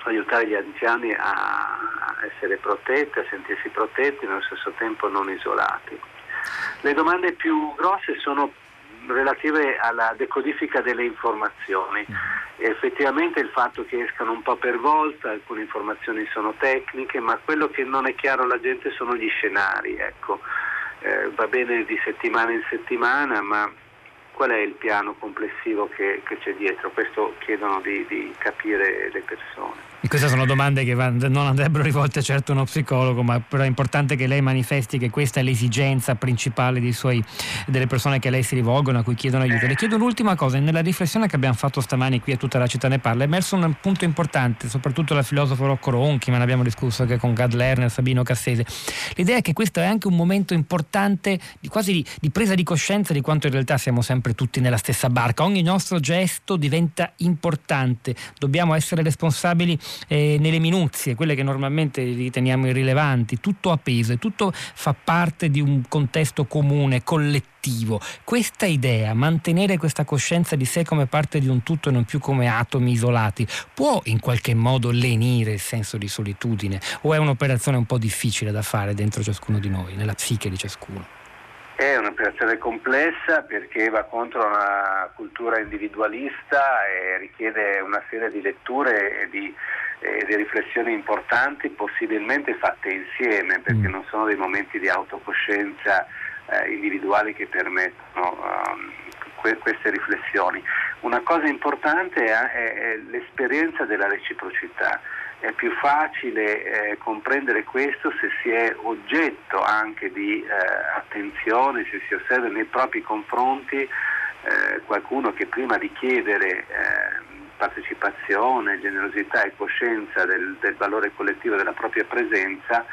aiutare gli anziani a essere protetti, a sentirsi protetti e nello stesso tempo non isolati. Le domande più grosse sono relative alla decodifica delle informazioni. Mm. Effettivamente il fatto che escano un po' per volta, alcune informazioni sono tecniche, ma quello che non è chiaro alla gente sono gli scenari. Ecco. Eh, va bene di settimana in settimana, ma qual è il piano complessivo che, che c'è dietro? Questo chiedono di, di capire le persone. Queste sono domande che non andrebbero rivolte certo a uno psicologo, ma però è importante che lei manifesti che questa è l'esigenza principale suoi, delle persone che a lei si rivolgono, a cui chiedono aiuto. Le chiedo un'ultima cosa, nella riflessione che abbiamo fatto stamani qui a tutta la città ne parla, è emerso un punto importante, soprattutto la filosofo Rocco Ronchi, ma ne abbiamo discusso anche con Gad Lerner, Sabino Cassese. L'idea è che questo è anche un momento importante quasi di, di presa di coscienza di quanto in realtà siamo sempre tutti nella stessa barca. Ogni nostro gesto diventa importante, dobbiamo essere responsabili eh, nelle minuzie, quelle che normalmente riteniamo irrilevanti, tutto a peso, tutto fa parte di un contesto comune, collettivo. Questa idea, mantenere questa coscienza di sé come parte di un tutto e non più come atomi isolati, può in qualche modo lenire il senso di solitudine o è un'operazione un po' difficile da fare dentro ciascuno di noi, nella psiche di ciascuno? È un'operazione complessa perché va contro una cultura individualista e richiede una serie di letture e di eh, di riflessioni importanti, possibilmente fatte insieme, perché mm. non sono dei momenti di autocoscienza eh, individuali che permettono um, que- queste riflessioni. Una cosa importante è, è, è l'esperienza della reciprocità. È più facile eh, comprendere questo se si è oggetto anche di eh, attenzione, se si osserva nei propri confronti eh, qualcuno che prima di chiedere eh, partecipazione, generosità e coscienza del, del valore collettivo della propria presenza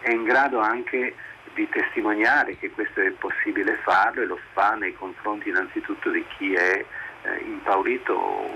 è in grado anche di testimoniare che questo è possibile farlo e lo fa nei confronti innanzitutto di chi è eh, impaurito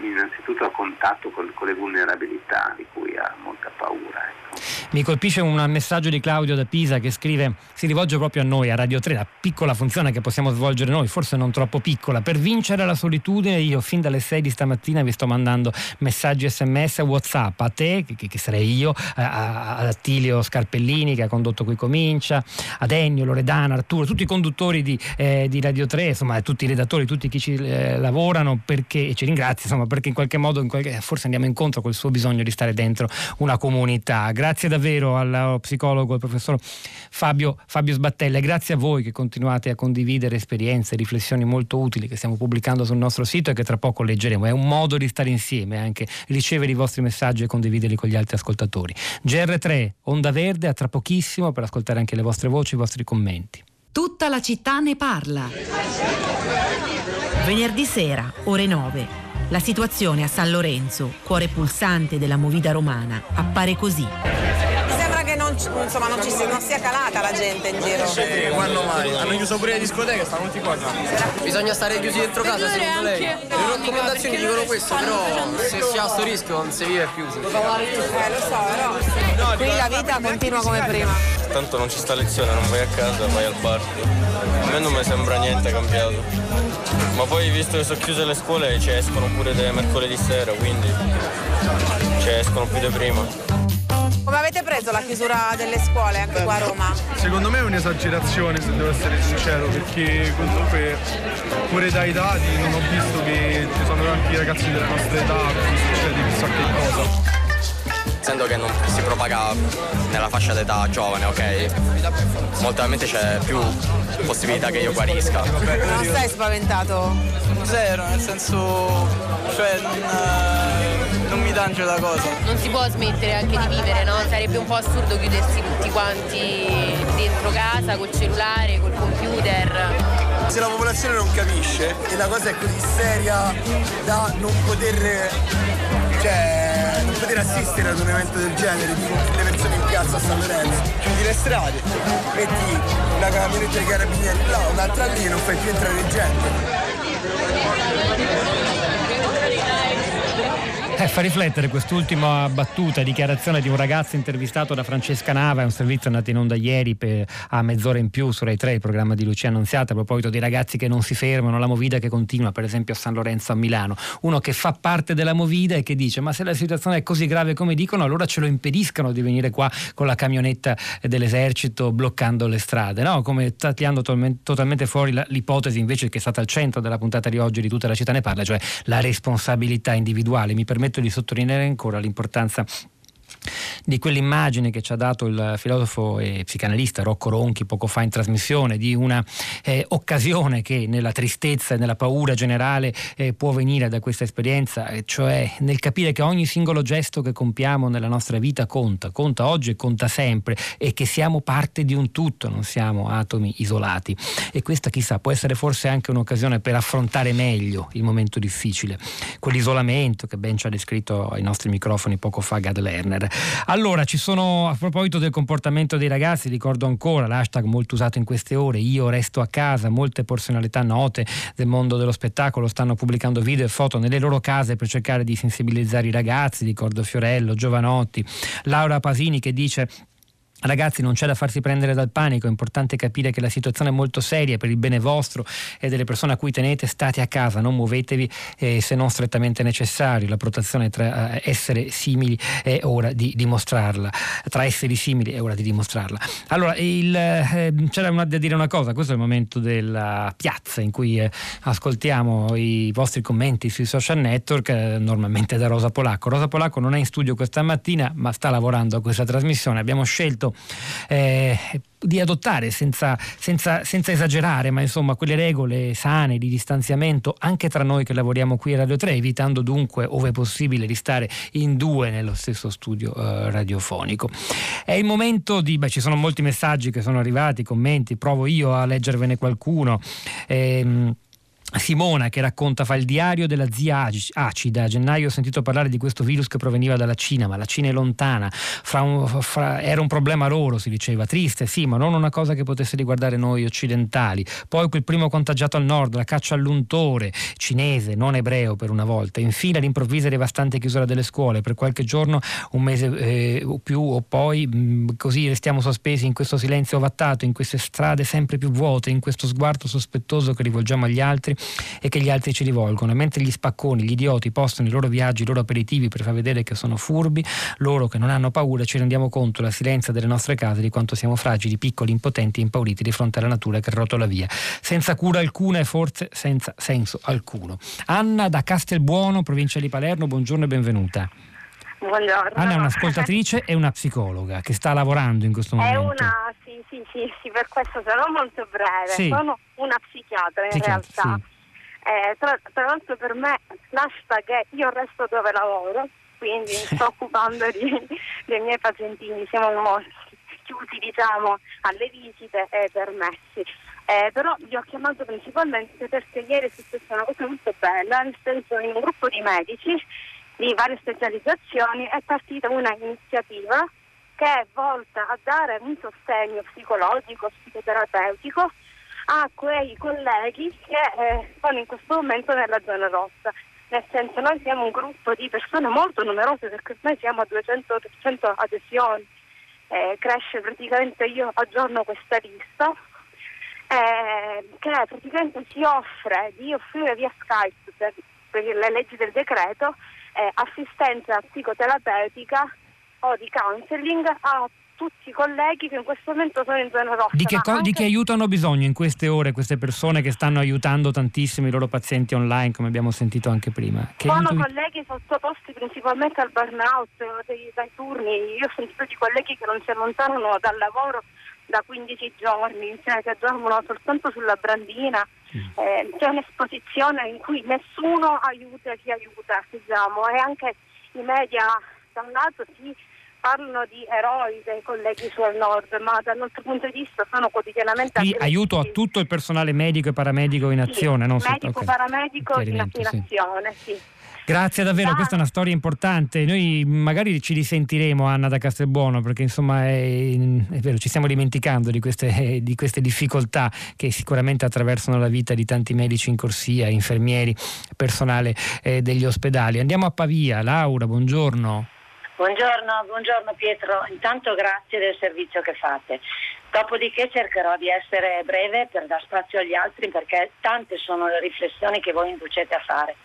innanzitutto a contatto con, con, le vulnerabilità di cui ha molta paura. Ecco. Mi colpisce un messaggio di Claudio da Pisa che scrive, si rivolge proprio a noi, a Radio 3, la piccola funzione che possiamo svolgere noi, forse non troppo piccola. Per vincere la solitudine io fin dalle 6 di stamattina vi sto mandando messaggi sms, whatsapp a te, che, che sarei io, a, a Attilio Scarpellini che ha condotto Qui Comincia, ad Ennio, Loredana, Arturo, tutti i conduttori di, eh, di Radio 3, insomma tutti i redattori, tutti chi ci eh, lavorano perché, e ci ringrazio, insomma, perché in qualche modo in qualche, forse andiamo incontro col suo bisogno di stare dentro una comunità. Grazie davvero al psicologo, al professor Fabio, Fabio Sbattella e grazie a voi che continuate a condividere esperienze, riflessioni molto utili che stiamo pubblicando sul nostro sito e che tra poco leggeremo. È un modo di stare insieme, anche ricevere i vostri messaggi e condividerli con gli altri ascoltatori. GR3, Onda Verde, a tra pochissimo per ascoltare anche le vostre voci, i vostri commenti. Tutta la città ne parla. Venerdì sera, ore 9. La situazione a San Lorenzo, cuore pulsante della movida romana, appare così. Non, insomma, non, ci, non sia calata la gente in giro. Sì, quando mai? Hanno chiuso pure le discoteche, stanno tutti qua. Bisogna stare chiusi dentro casa, secondo lei. Le raccomandazioni dicono questo, però se si ha questo rischio non si vive più. Eh, lo so, però qui la vita continua come prima. Tanto non ci sta lezione, non vai a casa, vai al bar. A me non mi sembra niente cambiato. Ma poi visto che sono chiuse le scuole ci escono pure mercoledì sera, quindi ci escono più di prima. Come avete preso la chiusura delle scuole anche qua a Roma? Secondo me è un'esagerazione se devo essere sincero, perché comunque pure dai dati non ho visto che ci sono tanti ragazzi della nostra età a cui succede chissà che cosa essendo che non si propaga nella fascia d'età giovane, ok? Molto probabilmente c'è più possibilità che io guarisca. Non stai spaventato? Zero, nel senso, cioè non, eh, non mi tangio la cosa. Non si può smettere anche di vivere, no? Sarebbe un po' assurdo chiudersi tutti quanti dentro casa col cellulare, col computer se la popolazione non capisce e la cosa è così seria da non poter, cioè, non poter assistere ad un evento del genere, di le persone in piazza a San Lorenzo, chiudi le strade, metti una camionetta dei carabinieri là, un'altra lì e non fai più entrare gente. Eh, fa riflettere quest'ultima battuta, dichiarazione di un ragazzo intervistato da Francesca Nava, è un servizio andato in onda ieri per, a mezz'ora in più su Rai 3, il programma di Lucia Annunziata, a proposito di ragazzi che non si fermano, la movida che continua, per esempio a San Lorenzo a Milano. Uno che fa parte della movida e che dice ma se la situazione è così grave come dicono, allora ce lo impediscano di venire qua con la camionetta dell'esercito bloccando le strade, no? come tagliando totalmente fuori l'ipotesi invece che è stata al centro della puntata di oggi di tutta la città ne parla, cioè la responsabilità individuale. Mi permette permetto di sottolineare ancora l'importanza di quell'immagine che ci ha dato il filosofo e psicanalista Rocco Ronchi poco fa in trasmissione, di una eh, occasione che nella tristezza e nella paura generale eh, può venire da questa esperienza, cioè nel capire che ogni singolo gesto che compiamo nella nostra vita conta, conta oggi e conta sempre e che siamo parte di un tutto, non siamo atomi isolati. E questa chissà può essere forse anche un'occasione per affrontare meglio il momento difficile, quell'isolamento che ben ci ha descritto ai nostri microfoni poco fa Gad Lerner. Allora, ci sono, a proposito del comportamento dei ragazzi, ricordo ancora l'hashtag molto usato in queste ore, io resto a casa, molte personalità note del mondo dello spettacolo stanno pubblicando video e foto nelle loro case per cercare di sensibilizzare i ragazzi, ricordo Fiorello, Giovanotti, Laura Pasini che dice Ragazzi, non c'è da farsi prendere dal panico, è importante capire che la situazione è molto seria per il bene vostro e delle persone a cui tenete, state a casa, non muovetevi eh, se non strettamente necessario. La protezione tra eh, essere simili è ora di dimostrarla, tra esseri simili è ora di dimostrarla. Allora, il, eh, c'era da dire una cosa, questo è il momento della piazza in cui eh, ascoltiamo i vostri commenti sui social network, eh, normalmente da Rosa Polacco. Rosa Polacco non è in studio questa mattina, ma sta lavorando a questa trasmissione. Abbiamo scelto eh, di adottare senza, senza, senza, esagerare, ma insomma quelle regole sane di distanziamento anche tra noi che lavoriamo qui a Radio 3, evitando dunque, ove possibile, di stare in due nello stesso studio eh, radiofonico. È il momento di, beh, ci sono molti messaggi che sono arrivati, commenti, provo io a leggervene qualcuno. Eh, Simona che racconta fa il diario della zia acida. A gennaio ho sentito parlare di questo virus che proveniva dalla Cina, ma la Cina è lontana. Un, fra, era un problema loro, si diceva. Triste, sì, ma non una cosa che potesse riguardare noi occidentali. Poi quel primo contagiato al nord, la caccia all'untore, cinese, non ebreo per una volta. Infine l'improvvisa e devastante chiusura delle scuole. Per qualche giorno, un mese eh, o più, o poi mh, mm, così restiamo sospesi in questo silenzio ovattato, in queste strade sempre più vuote, in questo sguardo sospettoso che rivolgiamo agli altri e che gli altri ci rivolgono. Mentre gli spacconi, gli idioti postano i loro viaggi, i loro aperitivi per far vedere che sono furbi, loro che non hanno paura ci rendiamo conto, la silenza delle nostre case, di quanto siamo fragili, piccoli, impotenti e impauriti di fronte alla natura che rotola via, senza cura alcuna e forse senza senso alcuno. Anna da Castelbuono, provincia di Palermo, buongiorno e benvenuta. Buongiorno. Anna è un'ascoltatrice e una psicologa che sta lavorando in questo momento. È una, sì, sì, sì, sì per questo sarò molto breve. Sì. Sono una psichiatra in psichiatra, realtà. Sì. Eh, tra, tra, l'altro per me l'hashtag è io resto dove lavoro, quindi mi sto occupando di, dei miei pazientini, siamo chiusi diciamo alle visite e permessi. Eh, però vi ho chiamato principalmente perché ieri è successa una cosa molto bella, nel senso in un gruppo di medici di varie specializzazioni è partita una iniziativa che è volta a dare un sostegno psicologico, psicoterapeutico a quei colleghi che eh, sono in questo momento nella zona rossa. Nel senso noi siamo un gruppo di persone molto numerose perché ormai siamo a 200-300 adesioni, eh, cresce praticamente io aggiorno questa lista, eh, che praticamente si offre di offrire via Skype per, per le leggi del decreto eh, assistenza psicoterapeutica o di counseling a tutti i colleghi che in questo momento sono in zona rossa. Di che, co- anche... di che aiuto hanno bisogno in queste ore queste persone che stanno aiutando tantissimo i loro pazienti online, come abbiamo sentito anche prima? Che sono aiuto... colleghi sottoposti principalmente al burnout, dai turni. Io ho sentito di colleghi che non si allontanano dal lavoro da 15 giorni, cioè che dormono soltanto sulla brandina. Mm. Eh, c'è un'esposizione in cui nessuno aiuta chi aiuta, diciamo, e anche i media da un lato si parlano di eroi dei colleghi sul nord, ma dal nostro punto di vista sono quotidianamente Quindi aiuto a tutto il personale medico e paramedico in azione, sì, non medico, okay. paramedico in, in azione, sì. Grazie davvero, questa è una storia importante. Noi magari ci risentiremo, Anna da Castelbuono, perché insomma è, è vero, ci stiamo dimenticando di queste, di queste, difficoltà che sicuramente attraversano la vita di tanti medici in corsia, infermieri, personale eh, degli ospedali. Andiamo a Pavia. Laura, buongiorno. Buongiorno, buongiorno Pietro, intanto grazie del servizio che fate. Dopodiché cercherò di essere breve per dar spazio agli altri perché tante sono le riflessioni che voi inducete a fare.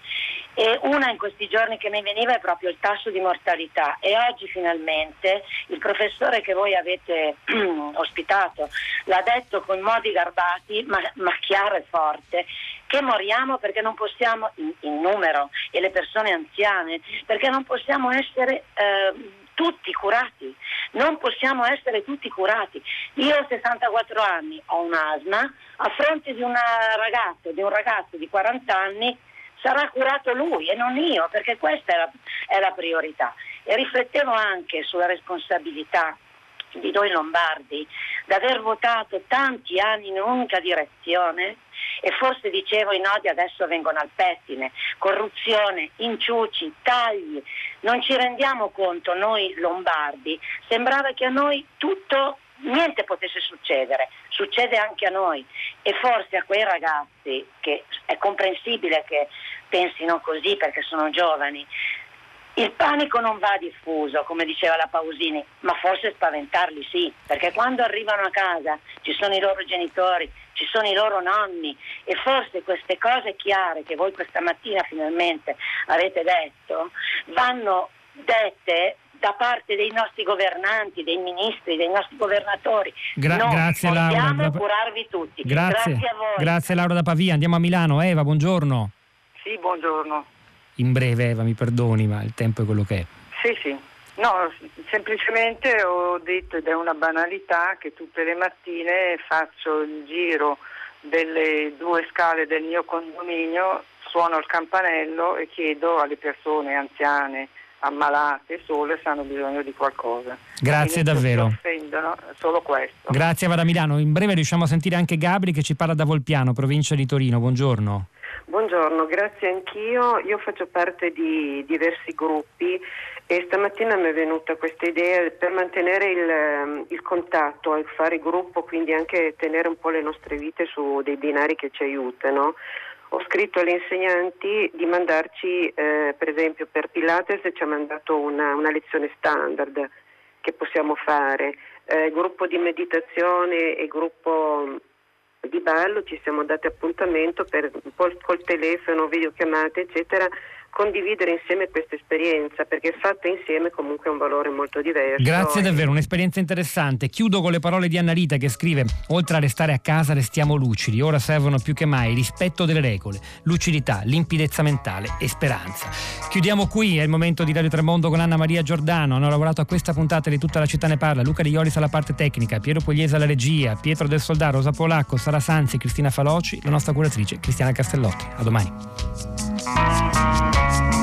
E una in questi giorni che mi veniva è proprio il tasso di mortalità e oggi finalmente il professore che voi avete ospitato l'ha detto con modi garbati ma, ma, chiaro e forte che moriamo perché non possiamo in, in, numero e le persone anziane perché non possiamo essere eh, tutti curati, non possiamo essere tutti curati. Io ho 64 anni, ho un asma, a fronte di una ragazza, di un ragazzo di 40 anni sarà curato lui e non io, perché questa è la, è la priorità. E riflettevo anche sulla responsabilità di noi lombardi d'aver votato tanti anni in un'unica direzione e forse dicevo i nodi adesso vengono al pettine, corruzione, inciuci, tagli, non ci rendiamo conto noi lombardi, sembrava che a noi tutto niente potesse succedere, succede anche a noi e forse a quei ragazzi che è comprensibile che pensino così perché sono giovani. Il panico non va diffuso, come diceva la Pausini, ma forse spaventarli sì, perché quando arrivano a casa ci sono i loro genitori, ci sono i loro nonni e forse queste cose chiare che voi questa mattina finalmente avete detto vanno dette da parte dei nostri governanti, dei ministri, dei nostri governatori. Gra- no, grazie Laura. Dobbiamo curarvi tutti. Grazie. grazie a voi. Grazie Laura da Pavia. Andiamo a Milano. Eva, buongiorno. Sì, buongiorno. In breve, Eva, mi perdoni, ma il tempo è quello che è. Sì, sì. No, semplicemente ho detto, ed è una banalità, che tutte le mattine faccio il giro delle due scale del mio condominio, suono il campanello e chiedo alle persone anziane, ammalate, sole, se hanno bisogno di qualcosa. Grazie davvero. Solo questo. Grazie, vado a Milano. In breve riusciamo a sentire anche Gabri che ci parla da Volpiano, provincia di Torino. Buongiorno. Buongiorno, grazie anch'io. Io faccio parte di diversi gruppi e stamattina mi è venuta questa idea per mantenere il, il contatto e fare gruppo, quindi anche tenere un po' le nostre vite su dei binari che ci aiutano. Ho scritto agli insegnanti di mandarci, eh, per esempio per Pilates ci ha mandato una, una lezione standard che possiamo fare, eh, gruppo di meditazione e gruppo di ballo ci siamo dati appuntamento per col telefono, videochiamate eccetera condividere insieme questa esperienza perché fatta insieme comunque ha un valore molto diverso. Grazie davvero, un'esperienza interessante. Chiudo con le parole di Annalita che scrive oltre a restare a casa restiamo lucidi, ora servono più che mai rispetto delle regole, lucidità, limpidezza mentale e speranza. Chiudiamo qui, è il momento di Radio Tremondo con Anna Maria Giordano, hanno lavorato a questa puntata di Tutta la città ne parla, Luca Di Iolis alla parte tecnica, Piero Pugliese alla regia, Pietro del Soldà, Rosa Polacco, Sara Sanzi, Cristina Faloci, la nostra curatrice Cristiana Castellotti. A domani. Bye.